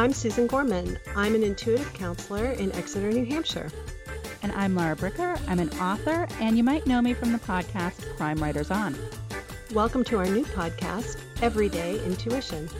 I'm Susan Gorman. I'm an intuitive counselor in Exeter, New Hampshire. And I'm Lara Bricker. I'm an author, and you might know me from the podcast Crime Writers On. Welcome to our new podcast, Everyday Intuition.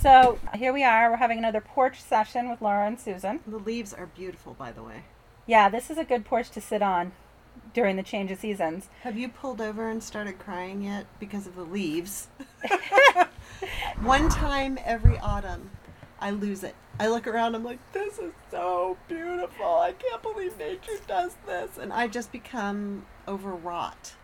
So here we are. We're having another porch session with Lara and Susan. The leaves are beautiful, by the way. Yeah, this is a good porch to sit on during the change of seasons. Have you pulled over and started crying yet because of the leaves? One time every autumn, I lose it. I look around, I'm like, this is so beautiful. I can't believe nature does this. And I just become overwrought.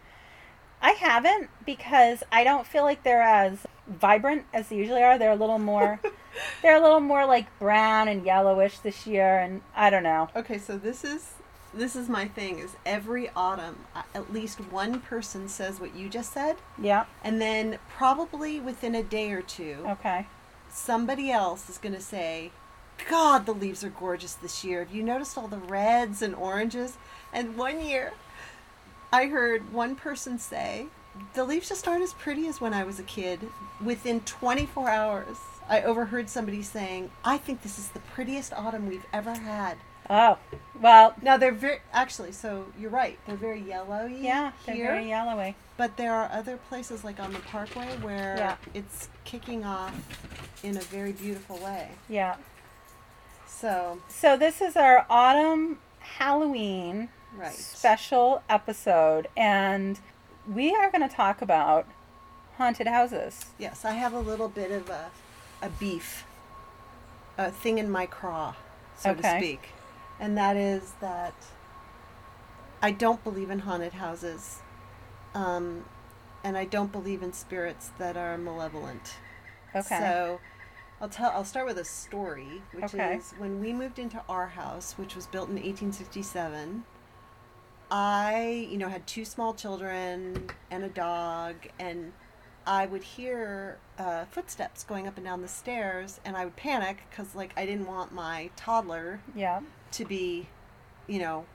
I haven't because I don't feel like they're as vibrant as they usually are. They're a little more they're a little more like brown and yellowish this year and I don't know. Okay, so this is this is my thing is every autumn at least one person says what you just said Yeah. and then probably within a day or two Okay. somebody else is going to say god the leaves are gorgeous this year have you noticed all the reds and oranges and one year i heard one person say the leaves just aren't as pretty as when i was a kid within 24 hours i overheard somebody saying i think this is the prettiest autumn we've ever had Oh. Well, now they're very actually. So you're right. They're very yellowy. yeah, they're here, very yellowy. But there are other places like on the Parkway where Yeah. it's kicking off in a very beautiful way. Yeah. So So this is our autumn Halloween right. special episode and we are going to talk about haunted houses. Yes, I have a little bit of a a beef, a thing in my craw, so to speak, and that is that I don't believe in haunted houses, um, and I don't believe in spirits that are malevolent. Okay. So I'll tell I'll start with a story, which Okay. is when we moved into our house, which was built in 1867. I, you know, had two small children and a dog and I would hear uh, footsteps going up and down the stairs and I would panic cuz like I didn't want my toddler yeah. to be, you know,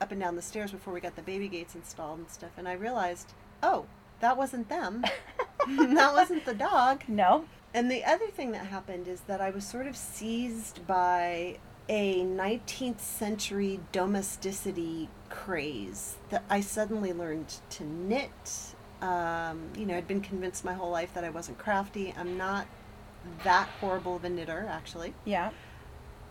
up and down the stairs before we got the baby gates installed and stuff and I realized, "Oh, that wasn't them. that wasn't the dog." No. And the other thing that happened is that I was sort of seized by a 19th century domesticity craze that I suddenly learned to knit. Um, you know, I'd been convinced my whole life that I wasn't crafty. I'm not that horrible of a knitter, actually. Yeah.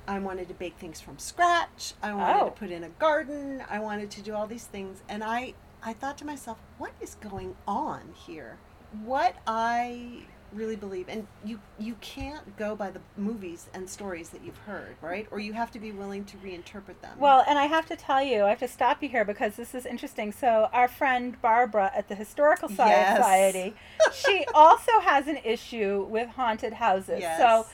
I wanted to bake things from scratch. I wanted Oh. to put in a garden. I wanted to do all these things. And I, I thought to myself, what is going on here? What I really believe, and you, you can't go by the movies and stories that you've heard, right? Or you have to be willing to reinterpret them. Well, and I have to tell you, I have to stop you here because this is interesting. So, our friend Barbara at the Historical Yes. Society, she also has an issue with haunted houses. yes. So,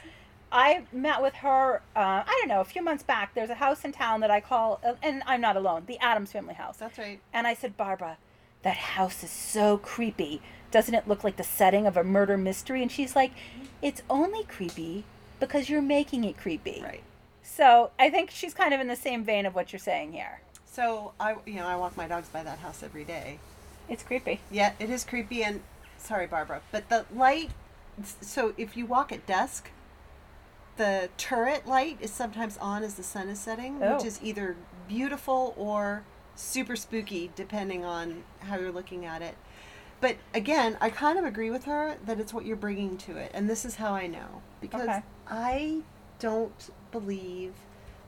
I met with her, uh, I don't know, a few months back. There's a house in town that I call, and I'm not alone, the Addams Family House. that's right. And I said, Barbara, that house is so creepy. Doesn't it look like the setting of a murder mystery? And she's like, it's only creepy because you're making it creepy. Right. So I think she's kind of in the same vein of what you're saying here. So I, you know, I walk my dogs by that house every day. It's creepy. Yeah, it is creepy and sorry, Barbara, but the light. So if you walk at dusk, the turret light is sometimes on as the sun is setting, which Oh. is either beautiful or super spooky, depending on how you're looking at it. But again, I kind of agree with her that it's what you're bringing to it, and this is how I know because Okay. I don't believe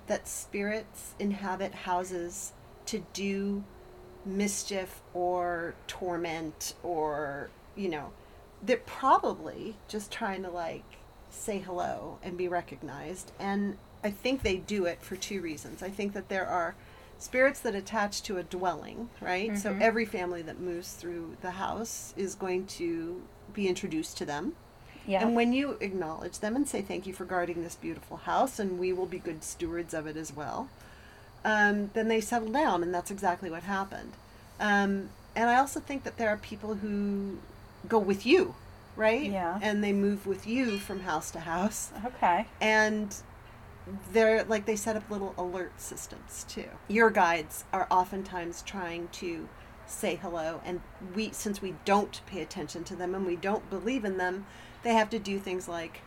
that spirits inhabit houses to do mischief or torment or you know they're probably just trying to like say hello and be recognized and i think they do it for two reasons i think that there are spirits that attach to a dwelling right so Mhm. every family that moves through the house is going to be introduced to them Yeah. and when you acknowledge them and say thank you for guarding this beautiful house, and we will be good stewards of it as well, um, then they settle down, and that's exactly what happened. Um, and I also think that there are people who go with you, right? Yeah. And they move with you from house to house. okay. And they're like they set up little alert systems too. Your guides are oftentimes trying to say hello and we since we don't pay attention to them and we don't believe in them, they have to do things like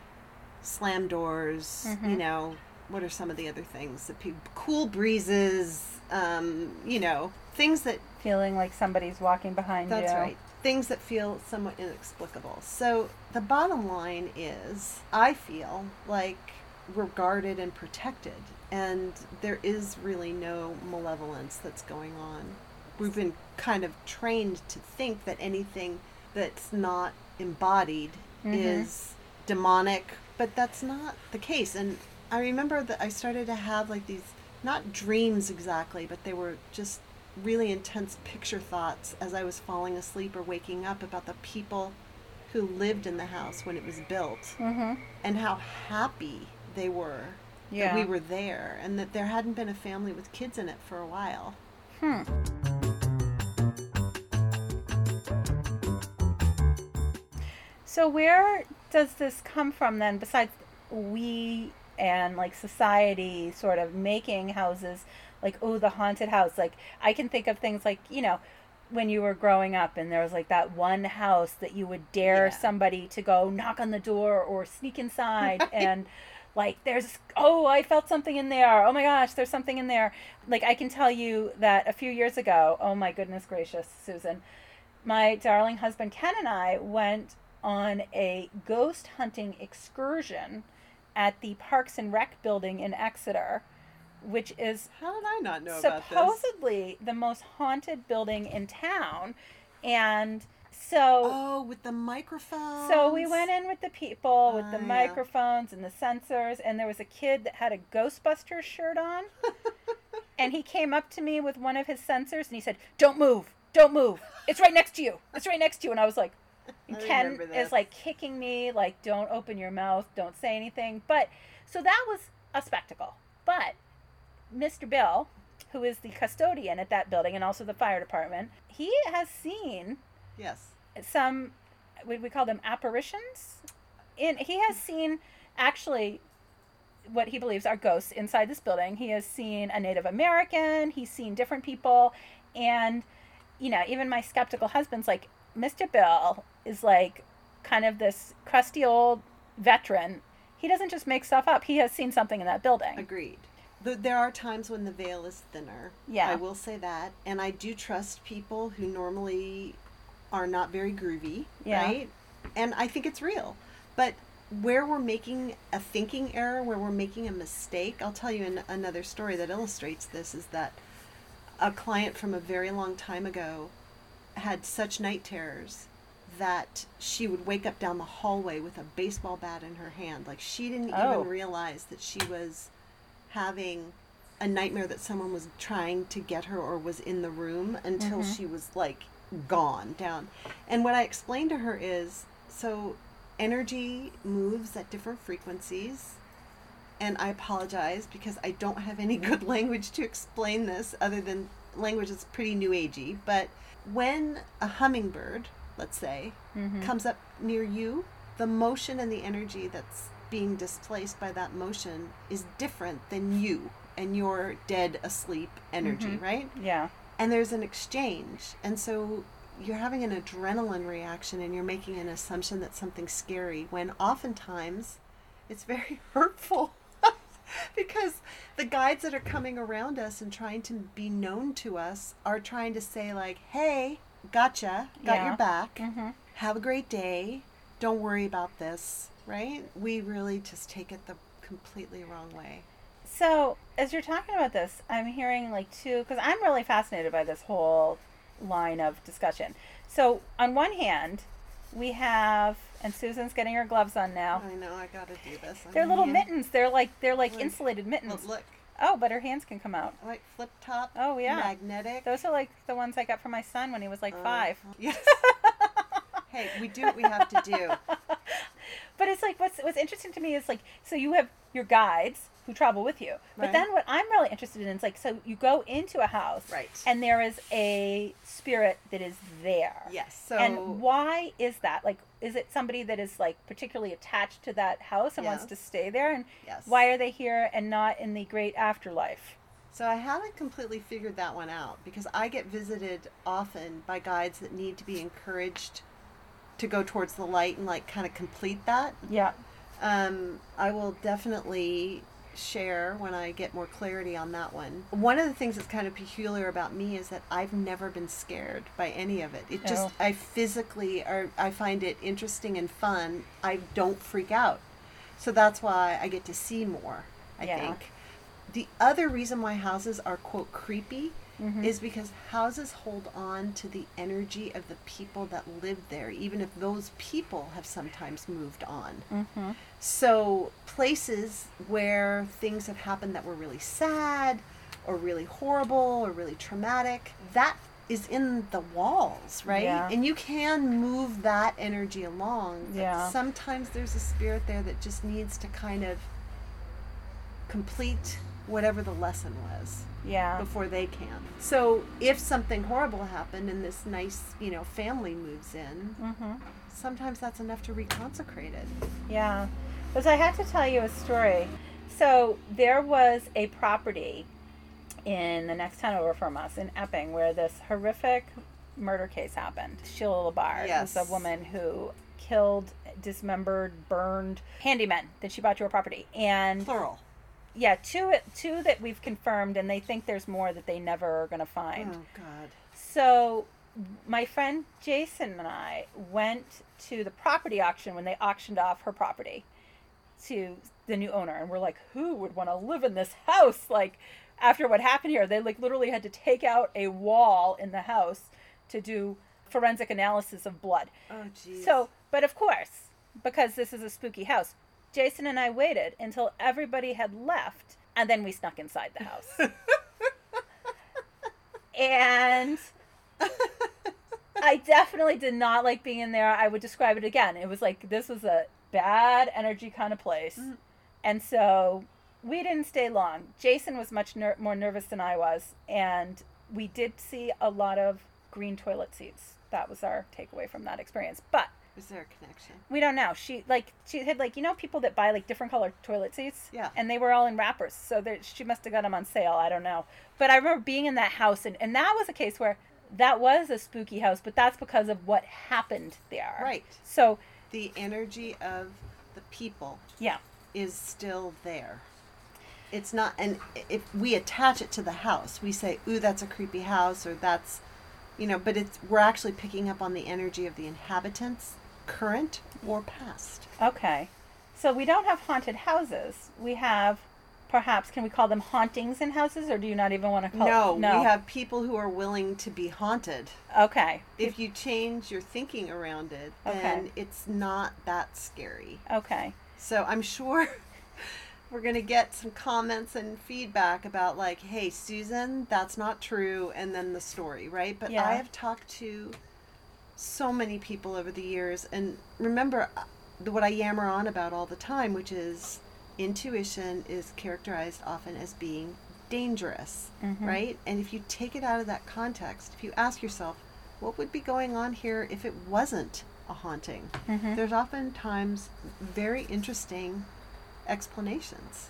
slam doors, Mhm. you know, what are some of the other things cool breezes, um, you know, things that Feeling like somebody's walking behind that's you. right. Things that feel somewhat inexplicable. So the bottom line is, I feel like we're guarded and protected, and there is really no malevolence that's going on. We've been kind of trained to think that anything that's not embodied Mhm. is demonic, but that's not the case. And I remember that I started to have like these not dreams exactly, but they were just really intense picture thoughts as I was falling asleep or waking up about the people who lived in the house when it was built Mm-hmm. and how happy they were Yeah. that we were there and that there hadn't been a family with kids in it for a while. Hmm. So where does this come from then besides we and like society sort of making houses like oh the haunted house like I can think of things like you know when you were growing up and there was like that one house that you would dare Yeah. somebody to go knock on the door or sneak inside and like there's oh i felt something in there. Oh my gosh there's something in there. Like i can tell you that a few years ago oh my goodness gracious susan my darling husband ken and i went on a ghost hunting excursion at the parks and rec building in exeter which is How did I not know about this? supposedly the most haunted building in town. And so Oh, with the microphone. so we went in with the people with the Ah, yeah. microphones and the sensors, and there was a kid that had a Ghostbusters shirt on. and he came up to me with one of his sensors and he said, Don't move, don't move. It's right next to you. It's right next to you. And I was like, I Ken is like kicking me, like, Don't open your mouth, don't say anything. But so that was a spectacle. But Mr. Bill, who is the custodian at that building and also the fire department, he has seen Yes. some would we call them apparitions in he has seen actually what he believes are ghosts inside this building he has seen a native american he's seen different people and you know even my skeptical husband's like mr bill is like kind of this crusty old veteran he doesn't just make stuff up he has seen something in that building Agreed. There are times when the veil is thinner. Yeah. I will say that. And I do trust people who normally are not very groovy. Yeah. Right? And I think it's real. But where we're making a thinking error, where we're making a mistake, I'll tell you an, another story that illustrates this is that a client from a very long time ago had such night terrors that she would wake up down the hallway with a baseball bat in her hand. Like she didn't Oh. even realize that she was having a nightmare that someone was trying to get her or was in the room until Mhm. she was like gone down. And what I explained to her is so energy moves at different frequencies. And I apologize because I don't have any good language to explain this other than language that's pretty new agey. But when a hummingbird, let's say, Mhm. comes up near you, the motion and the energy that's being displaced by that motion is different than you and your dead asleep energy, Mhm. right? yeah And there's an exchange. And so you're having an adrenaline reaction and you're making an assumption that something's scary when oftentimes it's very hurtful. because the guides that are coming around us and trying to be known to us are trying to say like, "Hey, gotcha. Got Yeah. your back hmm have a great day. Don't worry about this, right? We really just take it the completely wrong way. So, as you're talking about this, I'm hearing like two, because I'm really fascinated by this whole line of discussion. So, on one hand, we have, and Susan's getting her gloves on now. I know I got to do this. They're little Yeah. mittens. They're like they're like Look. insulated mittens. Look, look, Oh, but her hands can come out. like flip top. Oh yeah, magnetic. those are like the ones I got for my son when he was like Uh, five. Yes. hey, we do what we have to do. But it's like what's what's interesting to me is like so you have your guides who travel with you. But then what I'm really interested in is like, so you go into a house, Right. and there is a spirit that is there. Yes. So and why is that? Like, is it somebody that is like particularly attached to that house and wants to stay there? And yes. why are they here and not in the great afterlife? So I haven't completely figured that one out because I get visited often by guides that need to be encouraged to go towards the light and like kind of complete that. Yeah. Um, I will definitely share when I get more clarity on that one. One of the things that's kind of peculiar about me is that I've never been scared by any of it. It just Oh. I physically or I find it interesting and fun. I don't freak out. So that's why I get to see more, I Yeah. think. The other reason why houses are quote creepy Mhm. is because houses hold on to the energy of the people that live there, even if those people have sometimes moved on. Mm-hmm. So, places where things have happened that were really sad or really horrible or really traumatic, that is in the walls, right? Yeah. And you can move that energy along. Yeah. Sometimes there's a spirit there that just needs to kind of complete whatever the lesson was Yeah. before they can. So if something horrible happened and this nice, you know, family moves in, Mm-hmm. sometimes that's enough to reconsecrate it. Yeah. Because I had to tell you a story. So there was a property in the next town over from us in Epping where this horrific murder case happened. Sheila LaBarre Yes. was a woman who killed, dismembered, burned handymen that she brought to her property. And Plural. Yeah, two two that we've confirmed and they think there's more that they never are going to find. Oh God. So, my friend Jason and I went to the property auction when they auctioned off her property to the new owner, and we're like, who would want to live in this house? Like, after what happened here, they like literally had to take out a wall in the house to do forensic analysis of blood. Oh jeez. So, but of course, because this is a spooky house, Jason and I waited until everybody had left, and then we snuck inside the house. and I definitely did not like being in there. I would describe it again. It was like this was a bad energy kind of place. Mm. And so we didn't stay long. Jason was much ner- more nervous than I was, and we did see a lot of green toilet seats. That was our takeaway from that experience. But is there a connection? we don't know. She like she had like you know people that buy like different colored toilet seats. Yeah. And they were all in wrappers, so there, she must have got them on sale. I don't know. But I remember being in that house, and and that was a case where that was a spooky house, but that's because of what happened there. Right. So The energy of the people yeah, is still there. It's not, and if we attach it to the house, we say, "Ooh, that's a creepy house," or "That's," you know. But it's we're actually picking up on the energy of the inhabitants, current or past. okay. So we don't have haunted houses. We have, perhaps, can we call them hauntings in houses, or do you not even want to call? no, no. we have people who are willing to be haunted. Okay. If you change your thinking around it, Okay. then it's not that scary. Okay. So I'm sure we're going to get some comments and feedback about, like, hey, Susan, that's not true, and then the story, right? But Yeah. I have talked to so many people over the years, and remember uh, the- what I yammer on about all the time, which is intuition is characterized often as being dangerous, Mhm. right? And if you take it out of that context, if you ask yourself, what would be going on here if it wasn't a haunting? Mhm. There's oftentimes very interesting explanations.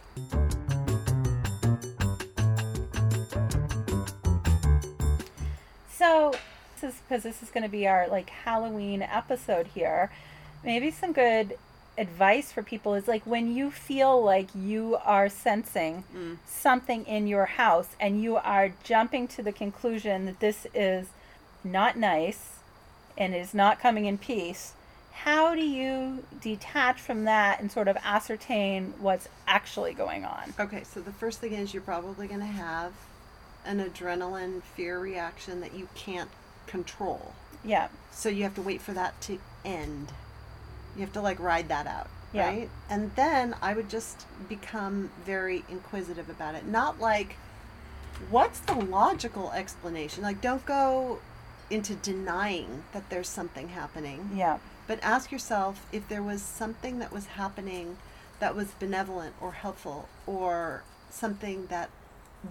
So, this is because this is going to be our like Halloween episode here. Maybe some good advice for people is like when you feel like you are sensing Mm. something in your house and you are jumping to the conclusion that this is not nice and is not coming in peace. How do you detach from that and sort of ascertain what's actually going on? Okay, so the first thing is you're probably going to have an adrenaline fear reaction that you can't control. Yeah. So you have to wait for that to end. You have to like ride that out, Yeah. right? And then I would just become very inquisitive about it. Not like what's the logical explanation? Like don't go into denying that there's something happening. Yeah. But ask yourself if there was something that was happening that was benevolent or helpful or something that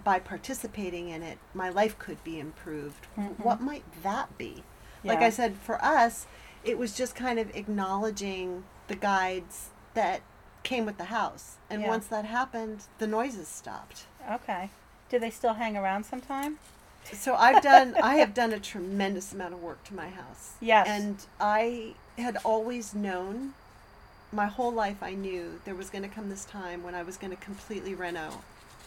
by participating in it my life could be improved Mhm. what might that be like i said for us it was just kind of acknowledging the guides that came with the house and Yeah. once that happened the noises stopped Okay. Do they still hang around sometime? so i've done i have done a tremendous amount of work to my house Yes. and i had always known my whole life i knew there was going to come this time when i was going to completely reno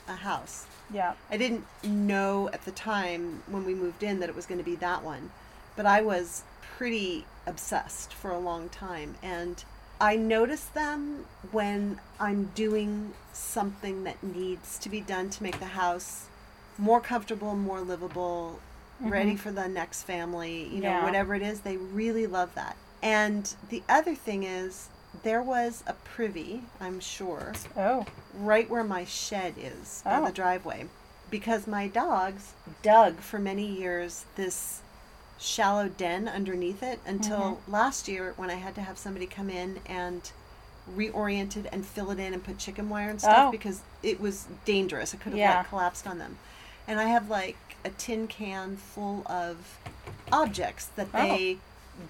a house Yeah. i didn't know at the time when we moved in that it was going to be that one but i was pretty obsessed for a long time and i notice them when i'm doing something that needs to be done to make the house more comfortable more livable ready Mhm. for the next family you know Yeah. whatever it is they really love that and the other thing is there was a privy i'm sure Oh. right where my shed is by Oh. the driveway because my dogs dug for many years this shallow den underneath it until Mm-hmm. last year when I had to have somebody come in and reorient it and fill it in and put chicken wire and stuff Oh. because it was dangerous. It could have Yeah. like collapsed on them. And I have like a tin can full of objects that Oh. they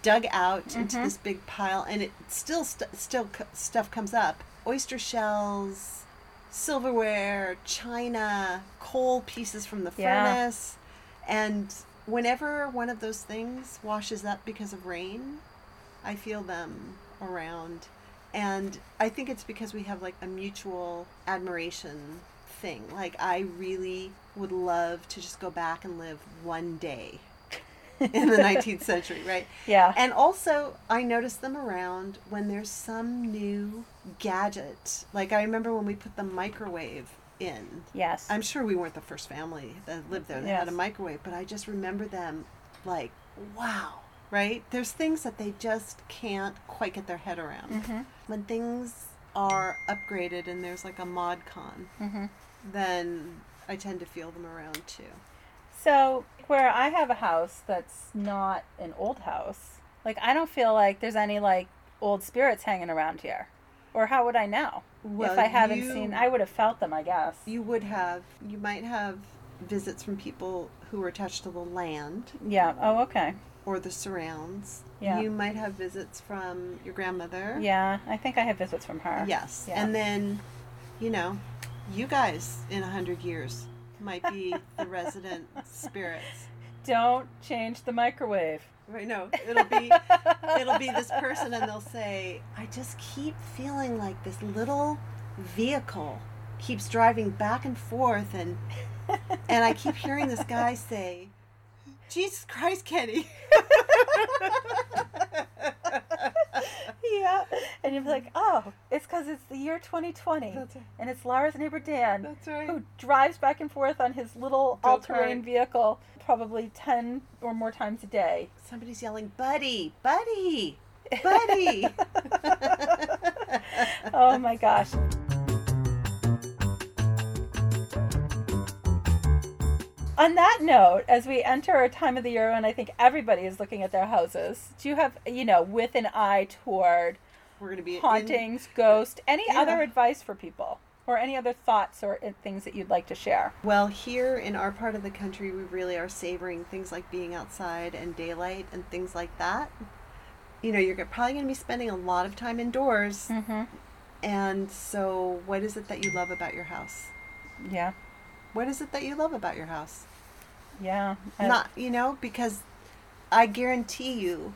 dug out into Mhm. this big pile and it still st- still c- stuff comes up. Oyster shells, silverware, china, coal pieces from the Yeah. furnace. And whenever one of those things washes up because of rain, I feel them around. And I think it's because we have like a mutual admiration thing. Like, I really would love to just go back and live one day in the 19th century, right? Yeah. And also, I notice them around when there's some new gadget. Like, I remember when we put the microwave in. yes. I'm sure we weren't the first family that lived there that had a microwave, but I just remember them like, wow, right? There's things that they just can't quite get their head around. Mhm. When things are upgraded and there's like a mod con, Mhm. then I tend to feel them around too. So, where I have a house that's not an old house, like I don't feel like there's any like old spirits hanging around here. Or how would I know? Well, if I haven't you- seen, I would have felt them, I guess. You would have, you might have visits from people who were attached to the land yeah. Oh, okay. or the surrounds. Yeah. You might have visits from your grandmother. Yeah, I think I have visits from her. Yes. Yeah. And then, you know, you guys in a hundred years might be the resident spirits. Don't change the microwave. Right? No, it'll be it'll be this person, and they'll say, "I just keep feeling like this little vehicle keeps driving back and forth, and and I keep hearing this guy say." Jesus Christ, Kenny. yeah. And you'll be like, oh, it's because it's the year 2020. That's right. And it's Lara's neighbor Dan, right. who drives back and forth on his little all terrain vehicle probably 10 or more times a day. Somebody's yelling, "Buddy, buddy, buddy!" oh my gosh. On that note, as we enter a time of the year when I think everybody is looking at their houses, do you have, you know, with an eye toward We're gonna be in- hauntings, ghost, any Yeah. other advice for people? Or any other thoughts or things that you'd like to share? Well, here in our part of the country, we really are savoring things like being outside and daylight and things like that. You know, you're probably going to be spending a lot of time indoors. Mm-hmm. And so, what is it that you love about your house? Yeah. What is it that you love about your house? Yeah. I- Not, you know, because I guarantee you,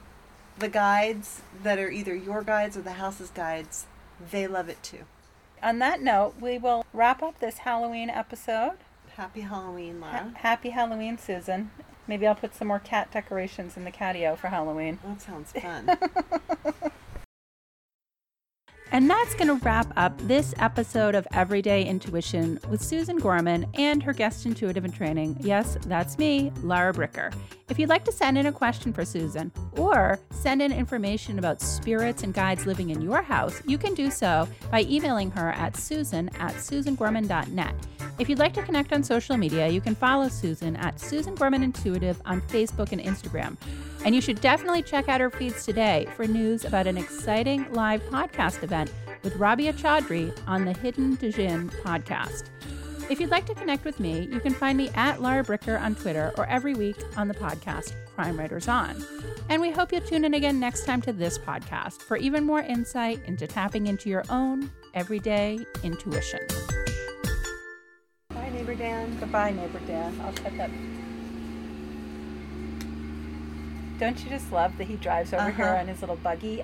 the guides that are either your guides or the house's guides, they love it too. on that note, we will wrap up this Halloween episode. Happy Halloween, Ha- happy Halloween, Susan. Maybe I'll put some more cat decorations in the catio for Halloween. That sounds fun. And that's going to wrap up this episode of Everyday Intuition with Susan Gorman and her guest intuitive in training. Yes, that's me, Lara Bricker. If you'd like to send in a question for Susan or send in information about spirits and guides living in your house, you can do so by emailing her at susan at susangorman.net. If you'd like to connect on social media, you can follow Susan at Susan Gorman Intuitive on Facebook and Instagram. And you should definitely check out her feeds today for news about an exciting live podcast event with Rabia Chaudry on the Hidden Djinn podcast. If you'd like to connect with me, you can find me at Lara Bricker on Twitter or every week on the podcast Crime Writers On. And we hope you'll tune in again next time to this podcast for even more insight into tapping into your own everyday intuition. Dan. Goodbye, neighbor Dan. I'll cut that. Don't you just love that he drives over here Uh-huh. on his little buggy?